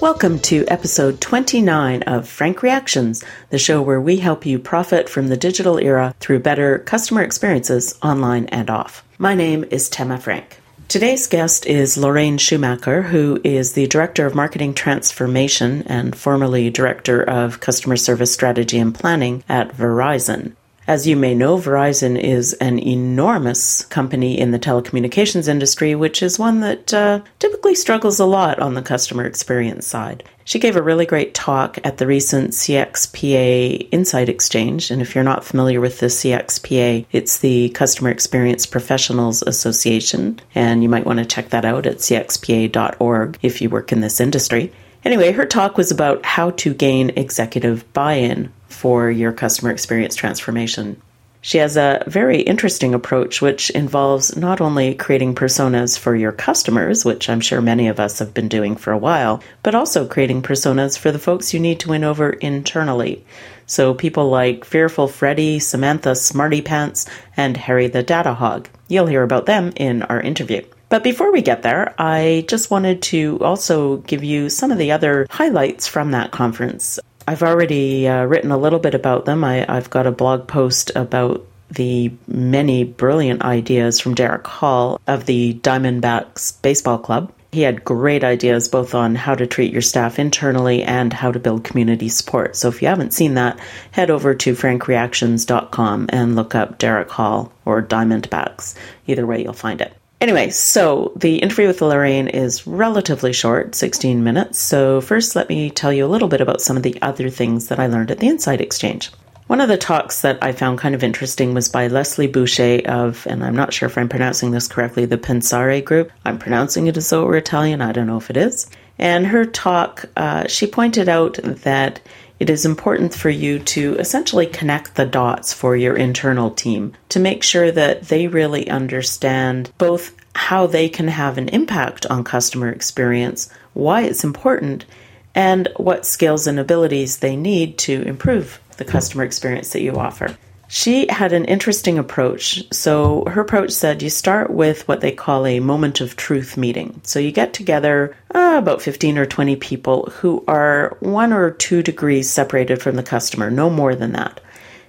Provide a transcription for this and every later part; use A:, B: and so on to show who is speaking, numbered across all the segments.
A: Welcome to episode 29 of Frank Reactions, the show where we help you profit from the digital era through better customer experiences online and off. My name is Tema Frank. Today's guest is Lorraine Schumacher, who is the Director of Marketing Transformation and formerly Director of Customer Service Strategy and Planning at Verizon. As you may know, Verizon is an enormous company in the telecommunications industry, which is one that uh, typically struggles a lot on the customer experience side. She gave a really great talk at the recent CXPA Insight Exchange. And if you're not familiar with the CXPA, it's the Customer Experience Professionals Association. And you might want to check that out at cxpa.org if you work in this industry. Anyway, her talk was about how to gain executive buy in for your customer experience transformation. She has a very interesting approach, which involves not only creating personas for your customers, which I'm sure many of us have been doing for a while, but also creating personas for the folks you need to win over internally. So people like Fearful Freddy, Samantha Smarty Pants, and Harry the Data Hog. You'll hear about them in our interview. But before we get there, I just wanted to also give you some of the other highlights from that conference. I've already uh, written a little bit about them. I, I've got a blog post about the many brilliant ideas from Derek Hall of the Diamondbacks Baseball Club. He had great ideas both on how to treat your staff internally and how to build community support. So if you haven't seen that, head over to frankreactions.com and look up Derek Hall or Diamondbacks. Either way, you'll find it. Anyway, so the interview with Lorraine is relatively short, 16 minutes. So, first, let me tell you a little bit about some of the other things that I learned at the Insight Exchange. One of the talks that I found kind of interesting was by Leslie Boucher of, and I'm not sure if I'm pronouncing this correctly, the Pensare Group. I'm pronouncing it as though it were Italian. I don't know if it is. And her talk, uh, she pointed out that it is important for you to essentially connect the dots for your internal team to make sure that they really understand both how they can have an impact on customer experience, why it's important, and what skills and abilities they need to improve the customer experience that you offer. She had an interesting approach. So, her approach said you start with what they call a moment of truth meeting. So, you get together uh, about 15 or 20 people who are one or two degrees separated from the customer, no more than that.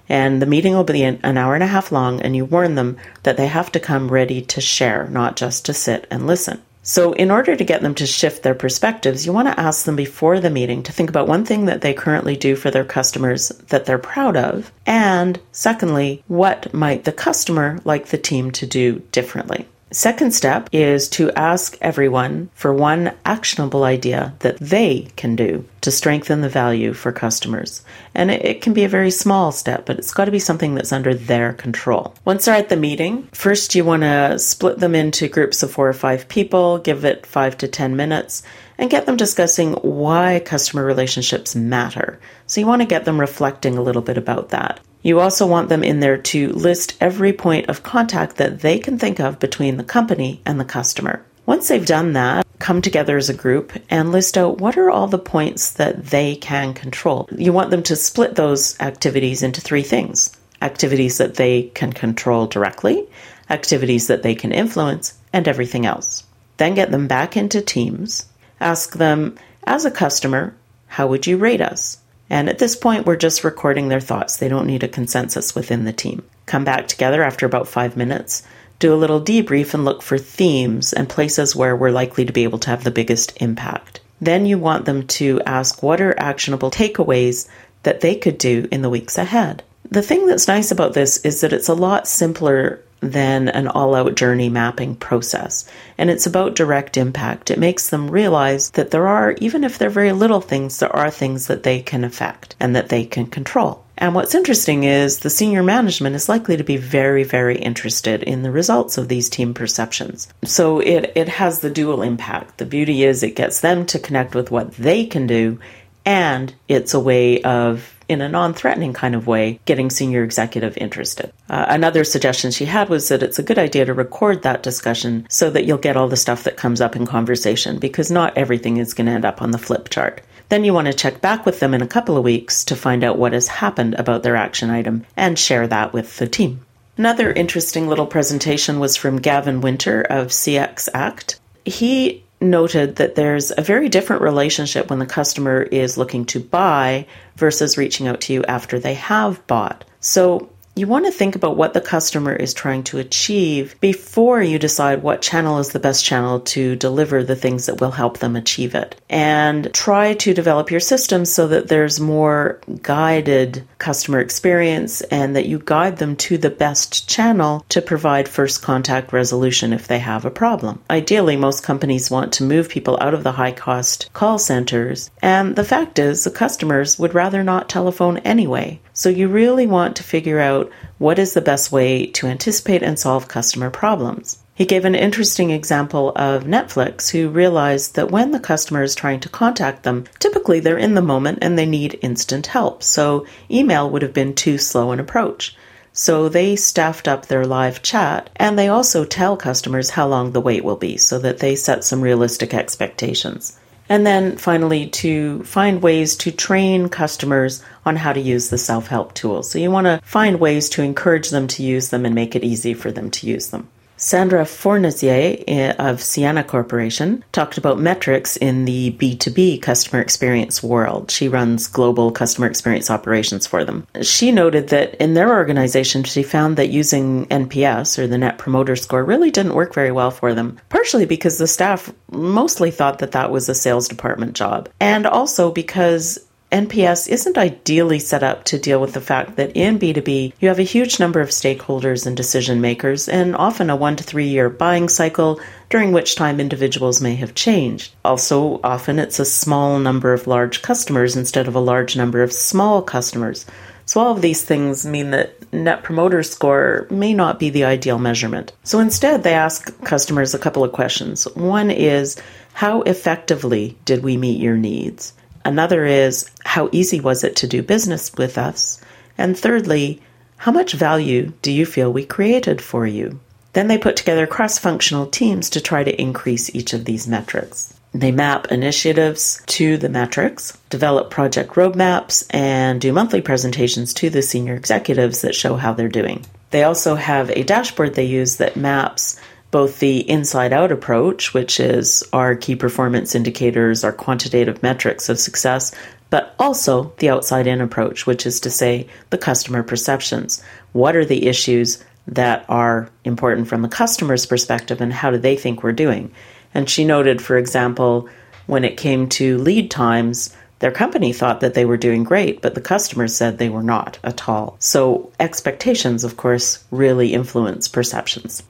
A: And the meeting will be an, an hour and a half long, and you warn them that they have to come ready to share, not just to sit and listen. So, in order to get them to shift their perspectives, you want to ask them before the meeting to think about one thing that they currently do for their customers that they're proud of, and secondly, what might the customer like the team to do differently. Second step is to ask everyone for one actionable idea that they can do to strengthen the value for customers. And it, it, can be a very small step, but it's got to be something that's under their control. Once they're at the meeting, first you want to split them into groups of four or five people, give it five to 10 minutes, and get them discussing why customer relationships matter. So you want to get them reflecting a little bit about that. You also want them in there to list every point of contact that they can think of between the company and the customer. Once they've done that, come together as a group and list out what are all the points that they can control. You want them to split those activities into three things activities that they can control directly, activities that they can influence, and everything else. Then get them back into teams. Ask them, as a customer, how would you rate us? And at this point, we're just recording their thoughts. They don't need a consensus within the team. Come back together after about five minutes, do a little debrief, and look for themes and places where we're likely to be able to have the biggest impact. Then you want them to ask what are actionable takeaways that they could do in the weeks ahead. The thing that's nice about this is that it's a lot simpler than an all out journey mapping process. And it's about direct impact. It makes them realize that there are, even if they're very little things, there are things that they can affect and that they can control. And what's interesting is the senior management is likely to be very, very interested in the results of these team perceptions. So it, it has the dual impact. The beauty is it gets them to connect with what they can do, and it's a way of in a non threatening kind of way, getting senior executive interested. Uh, another suggestion she had was that it's a good idea to record that discussion so that you'll get all the stuff that comes up in conversation because not everything is going to end up on the flip chart. Then you want to check back with them in a couple of weeks to find out what has happened about their action item and share that with the team. Another interesting little presentation was from Gavin Winter of CX Act. He noted that there's a very different relationship when the customer is looking to buy versus reaching out to you after they have bought. So you want to think about what the customer is trying to achieve before you decide what channel is the best channel to deliver the things that will help them achieve it. And try to develop your system so that there's more guided customer experience and that you guide them to the best channel to provide first contact resolution if they have a problem. Ideally, most companies want to move people out of the high cost call centers. And the fact is, the customers would rather not telephone anyway. So you really want to figure out what is the best way to anticipate and solve customer problems. He gave an interesting example of Netflix, who realized that when the customer is trying to contact them, typically they're in the moment and they need instant help. So email would have been too slow an approach. So they staffed up their live chat and they also tell customers how long the wait will be so that they set some realistic expectations. And then finally, to find ways to train customers on how to use the self help tools. So you want to find ways to encourage them to use them and make it easy for them to use them. Sandra Fournissier eh, of Ciena Corporation talked about metrics in the B2B customer experience world. She runs global customer experience operations for them. She noted that in their organization, she found that using NPS or the Net Promoter Score really didn't work very well for them, partially because the staff mostly thought that that was a sales department job, and also because NPS isn't ideally set up to deal with the fact that in B2B, you have a huge number of stakeholders and decision makers, and often a one to three year buying cycle, during which time individuals may have changed. Also, often it's a small number of large customers instead of a large number of small customers. So, all of these things mean that Net Promoter Score may not be the ideal measurement. So, instead, they ask customers a couple of questions. One is, How effectively did we meet your needs? Another is how easy was it to do business with us? And thirdly, how much value do you feel we created for you? Then they put together cross functional teams to try to increase each of these metrics. They map initiatives to the metrics, develop project roadmaps, and do monthly presentations to the senior executives that show how they're doing. They also have a dashboard they use that maps both the inside out approach, which is our key performance indicators, our quantitative metrics of success, but also the outside in approach, which is to say the customer perceptions. What are the issues that are important from the customer's perspective and how do they think we're doing? And she noted, for example, when it came to lead times, their company thought that they were doing great, but the customers said they were not at all. So, expectations, of course, really influence perceptions.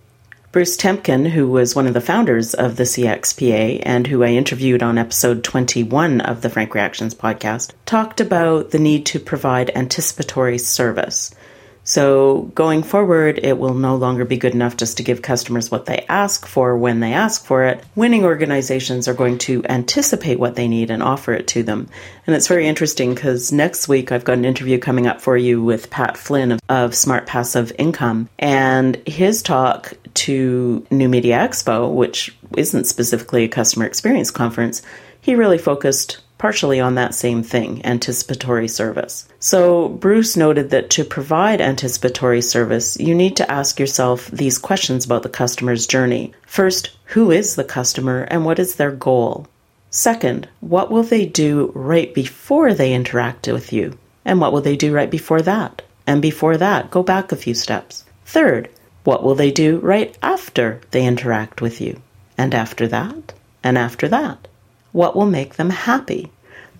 A: Bruce Temkin, who was one of the founders of the CXPA and who I interviewed on episode 21 of the Frank Reactions podcast, talked about the need to provide anticipatory service. So going forward, it will no longer be good enough just to give customers what they ask for when they ask for it. Winning organizations are going to anticipate what they need and offer it to them. And it's very interesting because next week I've got an interview coming up for you with Pat Flynn of, of Smart Passive Income. And his talk to New Media Expo, which isn't specifically a customer experience conference, he really focused partially on that same thing anticipatory service. So, Bruce noted that to provide anticipatory service, you need to ask yourself these questions about the customer's journey. First, who is the customer and what is their goal? Second, what will they do right before they interact with you? And what will they do right before that? And before that, go back a few steps. Third, what will they do right after they interact with you? And after that? And after that? What will make them happy?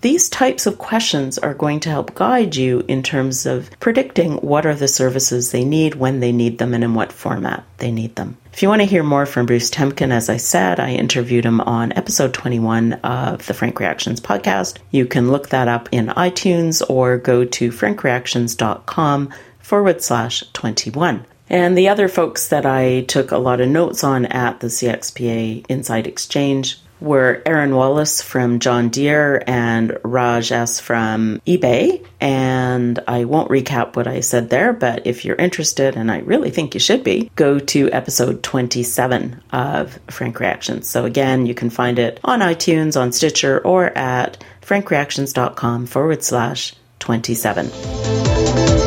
A: These types of questions are going to help guide you in terms of predicting what are the services they need, when they need them, and in what format they need them. If you want to hear more from Bruce Temkin, as I said, I interviewed him on episode 21 of the Frank Reactions podcast. You can look that up in iTunes or go to frankreactions.com forward slash 21. And the other folks that I took a lot of notes on at the CXPA Insight Exchange were Aaron Wallace from John Deere and Raj S from eBay. And I won't recap what I said there, but if you're interested, and I really think you should be, go to episode 27 of Frank Reactions. So again, you can find it on iTunes, on Stitcher, or at frankreactions.com forward slash 27.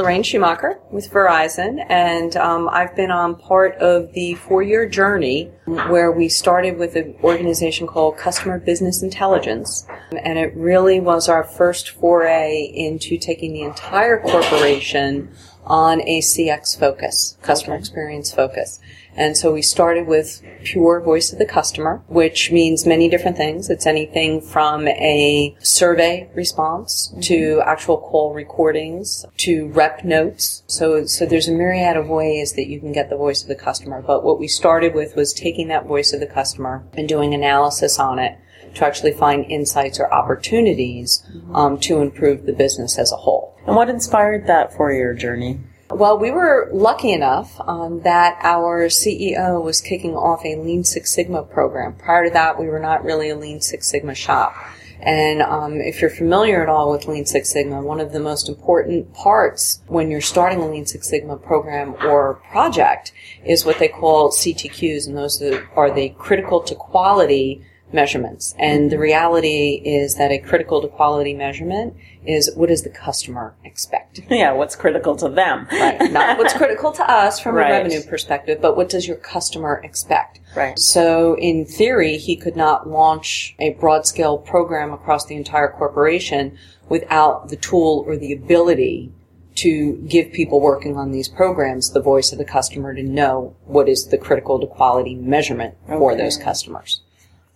B: Lorraine Schumacher with Verizon, and um, I've been on part of the four-year journey where we started with an organization called Customer Business Intelligence, and it really was our first foray into taking the entire corporation on a CX focus, customer experience focus. And so we started with pure voice of the customer, which means many different things. It's anything from a survey response mm-hmm. to actual call recordings to rep notes. So, so there's a myriad of ways that you can get the voice of the customer. But what we started with was taking that voice of the customer and doing analysis on it to actually find insights or opportunities mm-hmm. um, to improve the business as a whole.
A: And what inspired that for your journey?
B: Well, we were lucky enough um, that our CEO was kicking off a Lean Six Sigma program. Prior to that, we were not really a Lean Six Sigma shop. And um, if you're familiar at all with Lean Six Sigma, one of the most important parts when you're starting a Lean Six Sigma program or project is what they call CTQs, and those are the critical to quality measurements. And the reality is that a critical to quality measurement is what does the customer expect?
A: Yeah, what's critical to them.
B: right. Not what's critical to us from right. a revenue perspective, but what does your customer expect?
A: Right.
B: So in theory, he could not launch a broad scale program across the entire corporation without the tool or the ability to give people working on these programs the voice of the customer to know what is the critical to quality measurement okay. for those customers.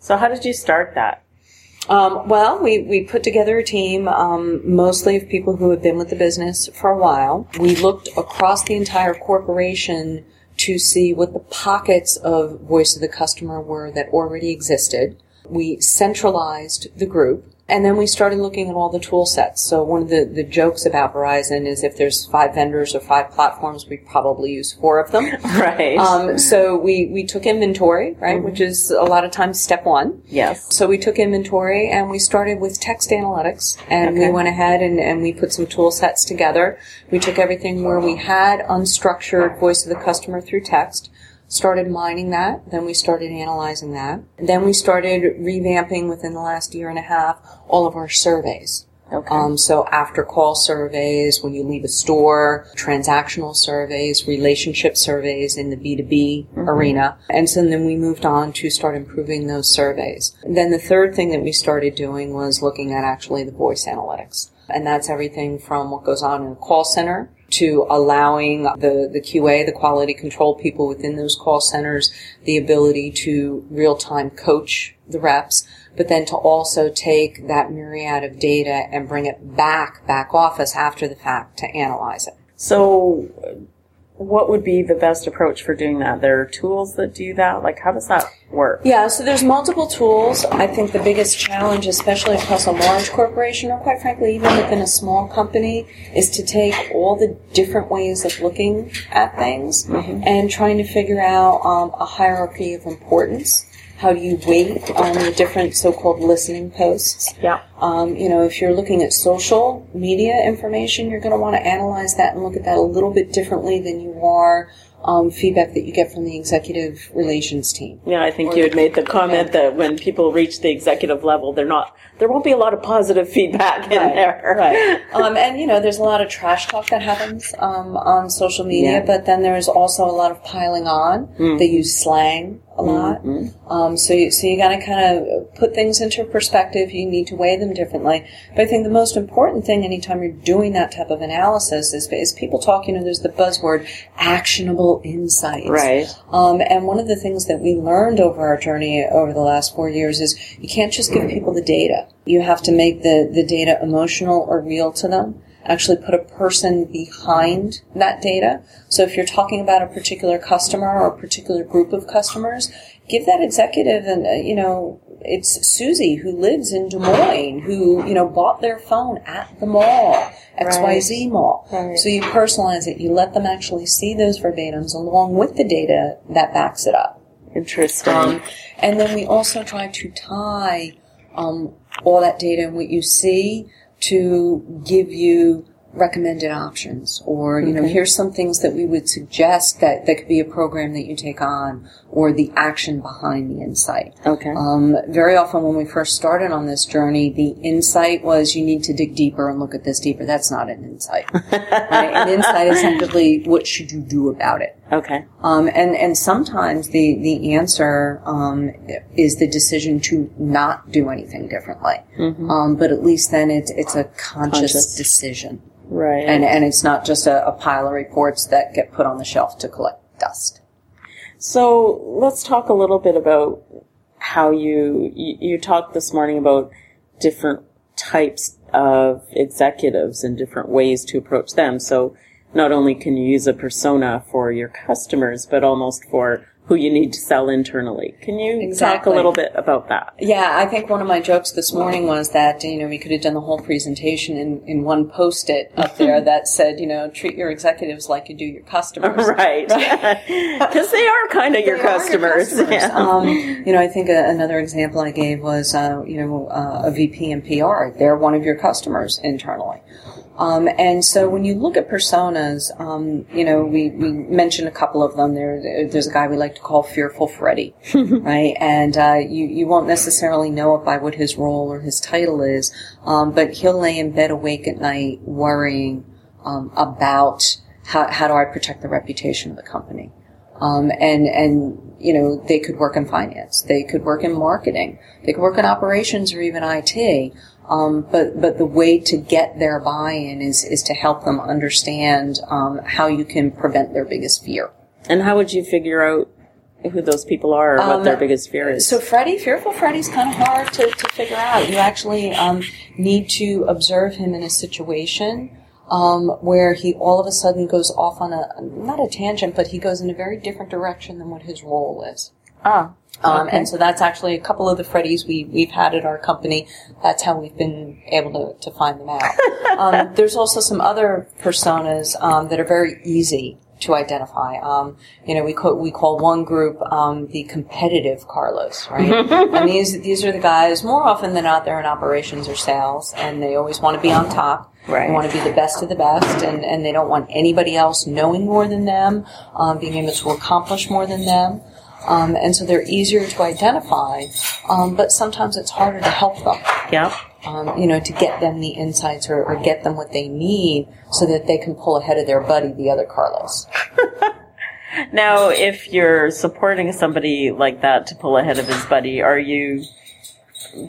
A: So how did you start that?
B: Um, well, we, we put together a team, um, mostly of people who had been with the business for a while. We looked across the entire corporation to see what the pockets of voice of the customer were that already existed. We centralized the group and then we started looking at all the tool sets. So one of the, the jokes about Verizon is if there's five vendors or five platforms, we probably use four of them.
A: right.
B: Um, so we, we took inventory, right, mm-hmm. which is a lot of times step one.
A: Yes.
B: So we took inventory and we started with text analytics and okay. we went ahead and, and we put some tool sets together. We took everything where we had unstructured voice of the customer through text started mining that. Then we started analyzing that. And then we started revamping within the last year and a half all of our surveys.
A: Okay.
B: Um, so after call surveys, when you leave a store, transactional surveys, relationship surveys in the B2B mm-hmm. arena. And so then we moved on to start improving those surveys. then the third thing that we started doing was looking at actually the voice analytics. And that's everything from what goes on in the call center to allowing the, the QA, the quality control people within those call centers, the ability to real time coach the reps, but then to also take that myriad of data and bring it back, back office after the fact to analyze it.
A: So what would be the best approach for doing that? There are tools that do that. Like, how does that work?
B: Yeah, so there's multiple tools. I think the biggest challenge, especially across a large corporation, or quite frankly, even within a small company, is to take all the different ways of looking at things mm-hmm. and trying to figure out um, a hierarchy of importance how do you weight on the different so-called listening posts?
A: Yeah.
B: Um, you know, if you're looking at social media information, you're going to want to analyze that and look at that a little bit differently than you are um, feedback that you get from the executive relations team.
A: Yeah, I think or you had made the comment that when people reach the executive level, they're not. There won't be a lot of positive feedback in
B: right,
A: there.
B: Right. um, and you know, there's a lot of trash talk that happens um, on social media, yeah. but then there's also a lot of piling on. Mm. They use slang a lot. Mm-hmm. Um, so you, so you got to kind of put things into perspective. You need to weigh them differently. But I think the most important thing anytime you're doing that type of analysis is, is people talk, you know, there's the buzzword actionable insights.
A: Right.
B: Um, and one of the things that we learned over our journey over the last four years is you can't just give people the data. You have to make the, the data emotional or real to them actually put a person behind that data. So if you're talking about a particular customer or a particular group of customers, give that executive and, uh, you know, it's Susie who lives in Des Moines who, you know, bought their phone at the mall, XYZ right. mall. Right. So you personalize it. You let them actually see those verbatims along with the data that backs it up.
A: Interesting. Um,
B: and then we also try to tie um, all that data and what you see to give you recommended options or you know
C: Okay.
B: here's some things that we would suggest that that could be a program that you take on or the action behind the insight
C: Okay.
B: um, very often when we first started on this journey the insight was you need to dig deeper and look at this deeper that's not an insight right? an insight is simply what should you do about it
C: okay.
B: um, and and sometimes the the answer um, is the decision to not do anything differently. Um, but at least then it's it's a conscious,
C: Conscious.
B: decision,
C: Right.
B: and and it's not just a, a pile of reports that get put on the shelf to collect dust.
C: So let's talk a little bit about how you, you you talked this morning about different types of executives and different ways to approach them. So not only can you use a persona for your customers, but almost for who you need to sell internally. Can you talk a little bit about that?
B: Yeah, I think one of my jokes this morning was that you know we could have done the whole presentation in in one post it up there that said you know treat your executives like you do your customers.
C: Right. Because they are kind of your customers.
B: customers.
C: Yeah.
B: Um, you know, I think a, another example I gave was, uh, you know, uh, a VP in PR. They're one of your customers internally. Um, and so when you look at personas, um, you know, we, we mentioned a couple of them. There, there's a guy we like to call Fearful Freddy, right? And uh, you, you won't necessarily know it by what his role or his title is, um, but he'll lay in bed awake at night worrying um, about how, how do I protect the reputation of the company. Um, and and you know they could work in finance, they could work in marketing, they could work in operations or even IT. Um, but but the way to get their buy-in is is to help them understand um, how you can prevent their biggest fear.
C: And how would you figure out who those people are or what
B: Um,
C: their biggest fear is?
B: So Freddy, fearful Freddy's kind of hard to, to figure out. You actually um, need to observe him in a situation um, where he all of a sudden goes off on a not a tangent, but he goes in a very different direction than what his role is.
C: ah,
B: Um,
C: Okay.
B: And so that's actually a couple of the Freddies we, we've had at our company. That's how we've been able to, to find them out. um, there's also some other personas um, that are very easy to identify. Um, you know, we call, we call one group um, the competitive Carlos, right? and these these are the guys more often than not they're in operations or sales, and they always want to be on top.
C: Right.
B: They want to be the best of the best, and, and they don't want anybody else knowing more than them, um, being able to accomplish more than them. Um, and so they're easier to identify, um, but sometimes it's harder to help them,
C: yeah.
B: um, you know, to get them the insights or, or get them what they need so that they can pull ahead of their buddy, the other Carlos.
C: Now, if you're supporting somebody like that to pull ahead of his buddy, are you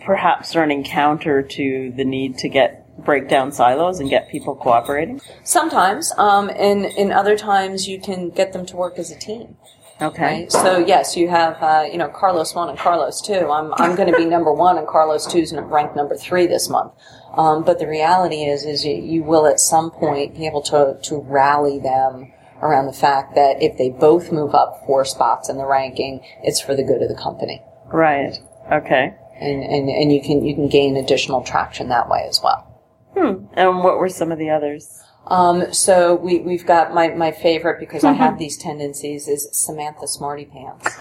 C: perhaps running counter to the need to get break down silos and get people cooperating?
B: Sometimes, um, and in other times, you can get them to work as a team.
C: Okay.
B: Right? So yes, you have uh, you know Carlos one and Carlos two. I'm I'm going to be number one, and Carlos two's ranked number three this month. Um, but the reality is, is you, you will at some point be able to to rally them around the fact that if they both move up four spots in the ranking, it's for the good of the company,
C: Right. Okay.
B: and and, and you can you can gain additional traction that way as well.
C: Hmm. And what were some of the others?
B: Um, so we, we've got my, my favorite because I have these tendencies is Samantha Smarty Pants.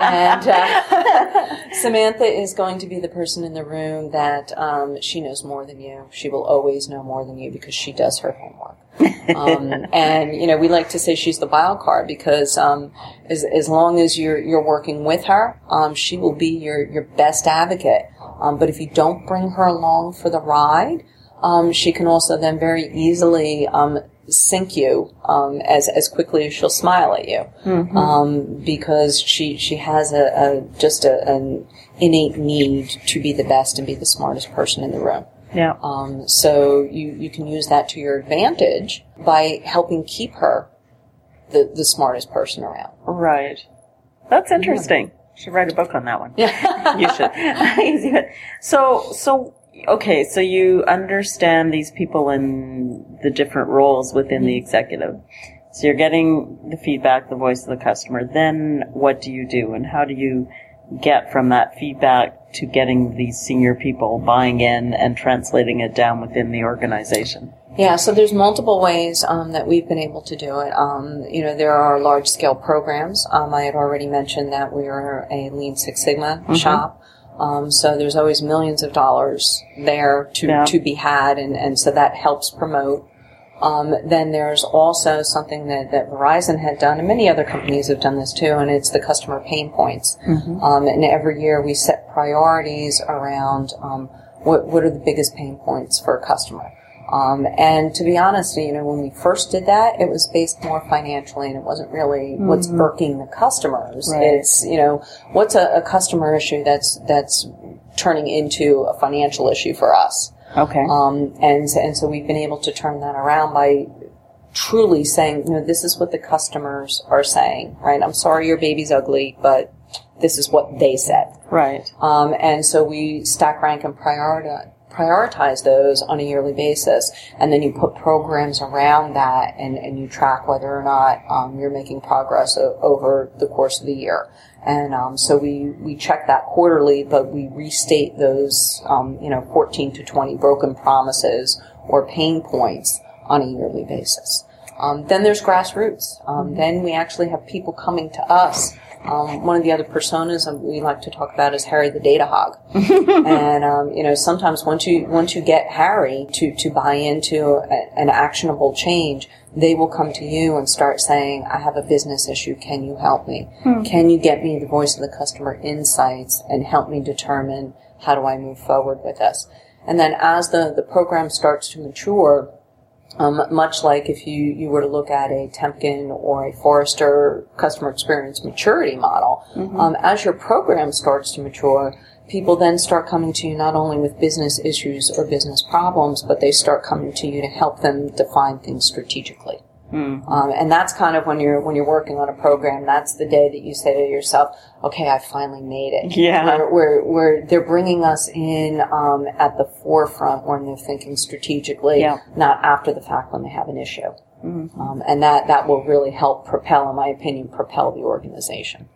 B: and uh, Samantha is going to be the person in the room that um, she knows more than you. She will always know more than you because she does her homework. Um, and you know we like to say she's the wild card because um, as, as long as you're you're working with her, um, she will be your your best advocate. Um, but if you don't bring her along for the ride, um, she can also then very easily um, sink you um, as as quickly as she'll smile at you um, because she she has a, a just a, an innate need to be the best and be the smartest person in the room.
C: Yeah.
B: Um, so you you can use that to your advantage by helping keep her the the smartest person around.
C: Right. That's interesting. Should write a book on that one.
B: Yeah.
C: You should. so, so, okay, so you understand these people and the different roles within the executive. So you're getting the feedback, the voice of the customer. Then what do you do and how do you get from that feedback to getting these senior people buying in and translating it down within the organization?
B: Yeah, so there's multiple ways um, that we've been able to do it. Um, you know, there are large scale programs. Um, I had already mentioned that we are a Lean Six Sigma shop. Um, so there's always millions of dollars there to,
C: Yeah.
B: to be had, and, and so that helps promote. Um, then there's also something that, that Verizon had done, and many other companies have done this too, and it's the customer pain points. Um, and every year we set priorities around um, what, what are the biggest pain points for a customer. Um, and to be honest, you know, when we first did that, it was based more financially, and it wasn't really what's irking the customers.
A: Right.
B: It's you know, what's a, a customer issue that's that's turning into a financial issue for us.
A: Okay.
B: Um, and and so we've been able to turn that around by truly saying, you know, this is what the customers are saying, right? I'm sorry your baby's ugly, but this is what they said.
A: right.
B: Um, and so we stack rank and prioritize prioritize those on a yearly basis and then you put programs around that and, and you track whether or not um, you're making progress o- over the course of the year and um, so we, we check that quarterly but we restate those um, you know 14 to 20 broken promises or pain points on a yearly basis um, then there's grassroots. Um, then we actually have people coming to us. Um, one of the other personas we like to talk about is Harry the Data Hog. and um, you know, sometimes once you once you get Harry to to buy into a, an actionable change, they will come to you and start saying, "I have a business issue. Can you help me? Can you get me the voice of the customer insights and help me determine how do I move forward with this?" And then as the the program starts to mature um, much like if you, you were to look at a Temkin or a Forrester customer experience maturity model, um, as your program starts to mature, people then start coming to you not only with business issues or business problems, but they start coming to you to help them define things strategically. Um, and that's kind of when you're when you're working on a program. That's the day that you say to yourself, "Okay, I finally made it."
A: Yeah.
B: Where, where, where they're bringing us in um, at the forefront when they're thinking strategically,
A: Yeah.
B: not after the fact when they have an issue. Um, and that that will really help propel, in my opinion, propel the organization.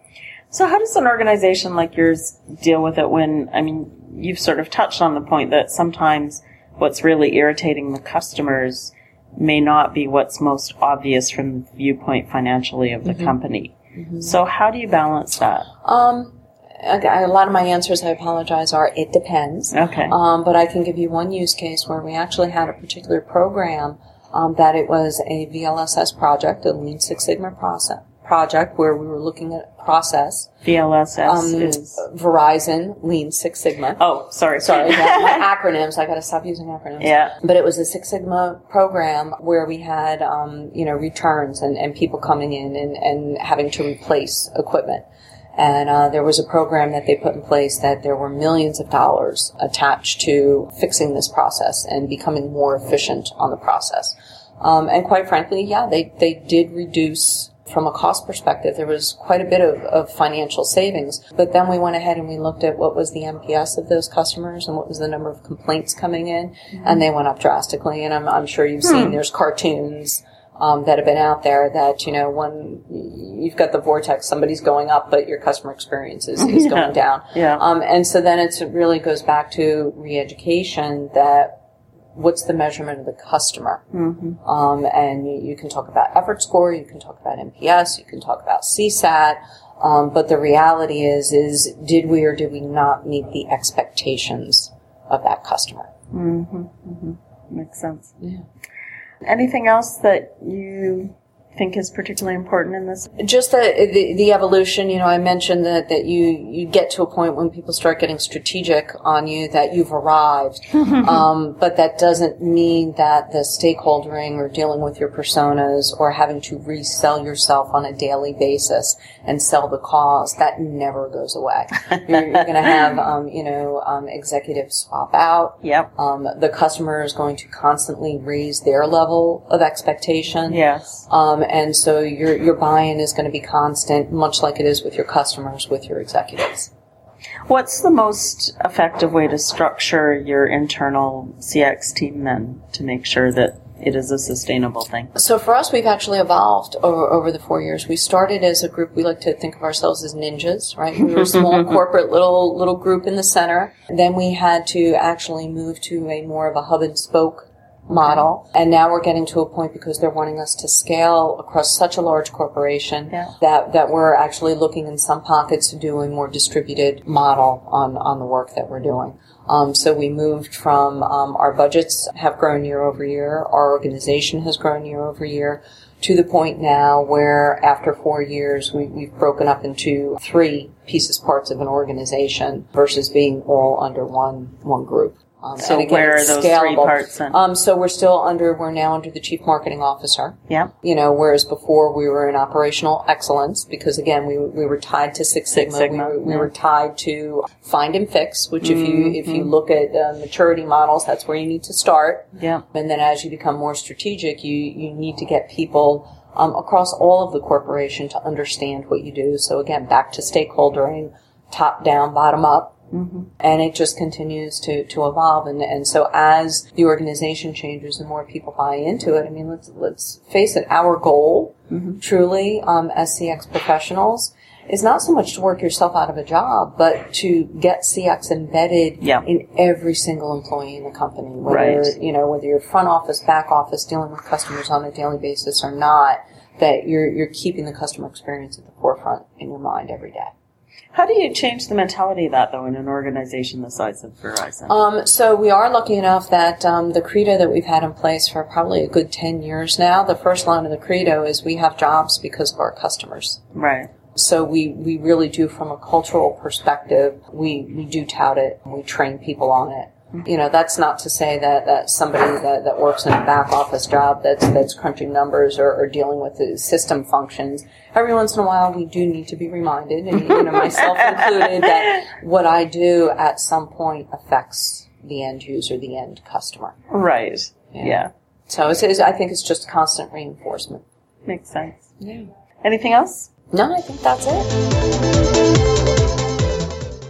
A: So how does an organization like yours deal with it when, I mean, you've sort of touched on the point that sometimes what's really irritating the customers may not be what's most obvious from the viewpoint financially of the company. So how do you balance that?
B: Um, a a lot of my answers, I apologize, are it depends.
A: Okay.
B: Um, but I can give you one use case where we actually had a particular program um, that it was a VLSS project, a Lean Six Sigma process project, where we were looking at process.
A: VLSS
B: Um,
A: is,
B: Verizon Lean Six Sigma.
A: oh, sorry.
B: Sorry, yeah, my acronyms. I got to stop using acronyms.
A: Yeah.
B: But it was a Six Sigma program where we had, um, you know, returns and, and people coming in and, and having to replace equipment. And uh, there was a program that they put in place that there were millions of dollars attached to fixing this process and becoming more efficient on the process. Um, and quite frankly, yeah, they, they did reduce from a cost perspective, there was quite a bit of, of financial savings. But then we went ahead and we looked at what was the NPS of those customers and what was the number of complaints coming in, and they went up drastically. And I'm, I'm sure you've seen there's cartoons um, that have been out there that you know when you've got the vortex, somebody's going up, but your customer experience is, is
A: Yeah.
B: going down.
A: Yeah.
B: Um, and so then it's, it really goes back to re-education that what's the measurement of the customer? Mm-hmm. Um, and you, you can talk about effort score, you can talk about NPS, you can talk about CSAT. Um, but the reality is, is did we or did we not meet the expectations of that customer?
A: Makes sense.
B: Yeah.
A: Anything else that you think is particularly important in this?
B: just the, the the evolution. You know, I mentioned that that you you get to a point when people start getting strategic on you that you've arrived, um, but that doesn't mean that the stakeholdering or dealing with your personas or having to resell yourself on a daily basis and sell the cause that never goes away. you're, you're going to have um, you know um, executives swap out.
A: Yep.
B: Um, the customer is going to constantly raise their level of expectation.
A: Yes.
B: And so your your buy-in is going to be constant, much like it is with your customers, with your executives.
A: What's the most effective way to structure your internal CX team then to make sure that it is a sustainable thing?
B: So for us, we've actually evolved over, over the four years. We started as a group. We like to think of ourselves as ninjas, right? We were a small corporate little little group in the center. Then we had to actually move to a more of a hub and spoke model. And now we're getting to a point because they're wanting us to scale across such a large corporation
A: Yeah.
B: that, that we're actually looking in some pockets to do a more distributed model on, on the work that we're doing. Um, so we moved from um, our budgets have grown year over year, our organization has grown year over year, to the point now where after four years we, we've broken up into three pieces parts of an organization versus being all under one one group. Um,
A: So
B: again,
A: where are those three
B: scalable.
A: parts then?
B: Um, so we're still under we're now under the chief marketing officer
A: Yeah.
B: you know, whereas before we were in operational excellence because again we, we were tied to Six Sigma.
A: Sigma,
B: we, were, we
A: yeah.
B: were tied to find and fix, which if you if
A: Mm-hmm.
B: you look at uh, maturity models, that's where you need to start.
A: Yeah.
B: And then as you become more strategic, you you need to get people um, across all of the corporation to understand what you do. So again, back to stakeholdering, top down, bottom up and it just continues to, to evolve. And, and so as the organization changes and more people buy into it, I mean, let's, let's face it, our goal truly, um, as CX professionals is not so much to work yourself out of a job, but to get CX embedded
A: Yeah.
B: in every single employee in the company, whether,
A: Right.
B: you know, whether you're front office, back office, dealing with customers on a daily basis or not, that you're, you're keeping the customer experience at the forefront in your mind every day.
A: How do you change the mentality of that though in an organization the size of Verizon?
B: Um, so we are lucky enough that um, the credo that we've had in place for probably a good 10 years now, the first line of the credo is we have jobs because of our customers.
A: right.
B: So we, we really do from a cultural perspective, we, we do tout it we train people on it. You know, that's not to say that, that somebody that, that works in a back office job that's, that's crunching numbers or, or dealing with the system functions. Every once in a while we do need to be reminded, and you know, myself included, that what I do at some point affects the end user, the end customer.
A: Right.
B: Yeah.
A: Yeah.
B: So it's, it's, I think it's just constant reinforcement.
A: Makes sense.
B: Yeah.
A: Anything else?
B: No, I think that's it.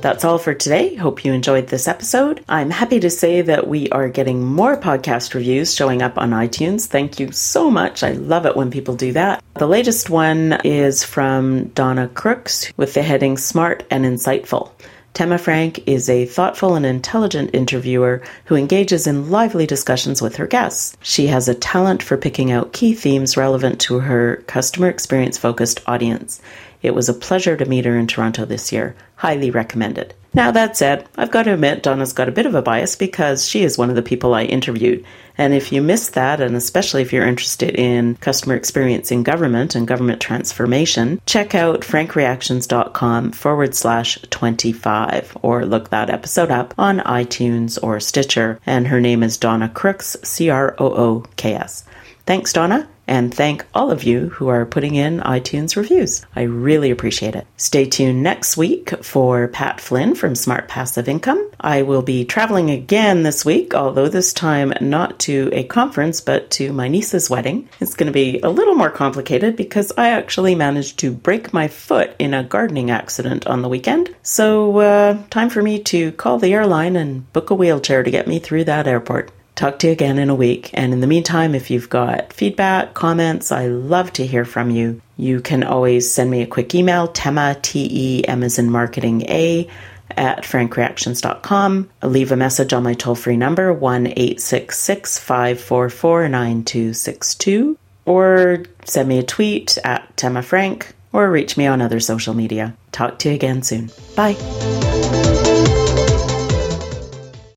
A: That's all for today. Hope you enjoyed this episode. I'm happy to say that we are getting more podcast reviews showing up on iTunes. Thank you so much. I love it when people do that. The latest one is from Donna Crooks with the heading Smart and Insightful. Tema Frank is a thoughtful and intelligent interviewer who engages in lively discussions with her guests. She has a talent for picking out key themes relevant to her customer experience focused audience. It was a pleasure to meet her in Toronto this year. Highly recommended. Now, that said, I've got to admit Donna's got a bit of a bias because she is one of the people I interviewed. And if you missed that, and especially if you're interested in customer experience in government and government transformation, check out frankreactions.com forward slash 25 or look that episode up on iTunes or Stitcher. And her name is Donna Crooks, C R O O K S. Thanks, Donna, and thank all of you who are putting in iTunes reviews. I really appreciate it. Stay tuned next week for Pat Flynn from Smart Passive Income. I will be traveling again this week, although this time not to a conference, but to my niece's wedding. It's going to be a little more complicated because I actually managed to break my foot in a gardening accident on the weekend. So, uh, time for me to call the airline and book a wheelchair to get me through that airport. Talk to you again in a week. And in the meantime, if you've got feedback, comments, I love to hear from you. You can always send me a quick email, Tema, T E M as in marketing A, at frankreactions.com. Leave a message on my toll free number, 1 866 544 9262, or send me a tweet at Tema Frank, or reach me on other social media. Talk to you again soon. Bye.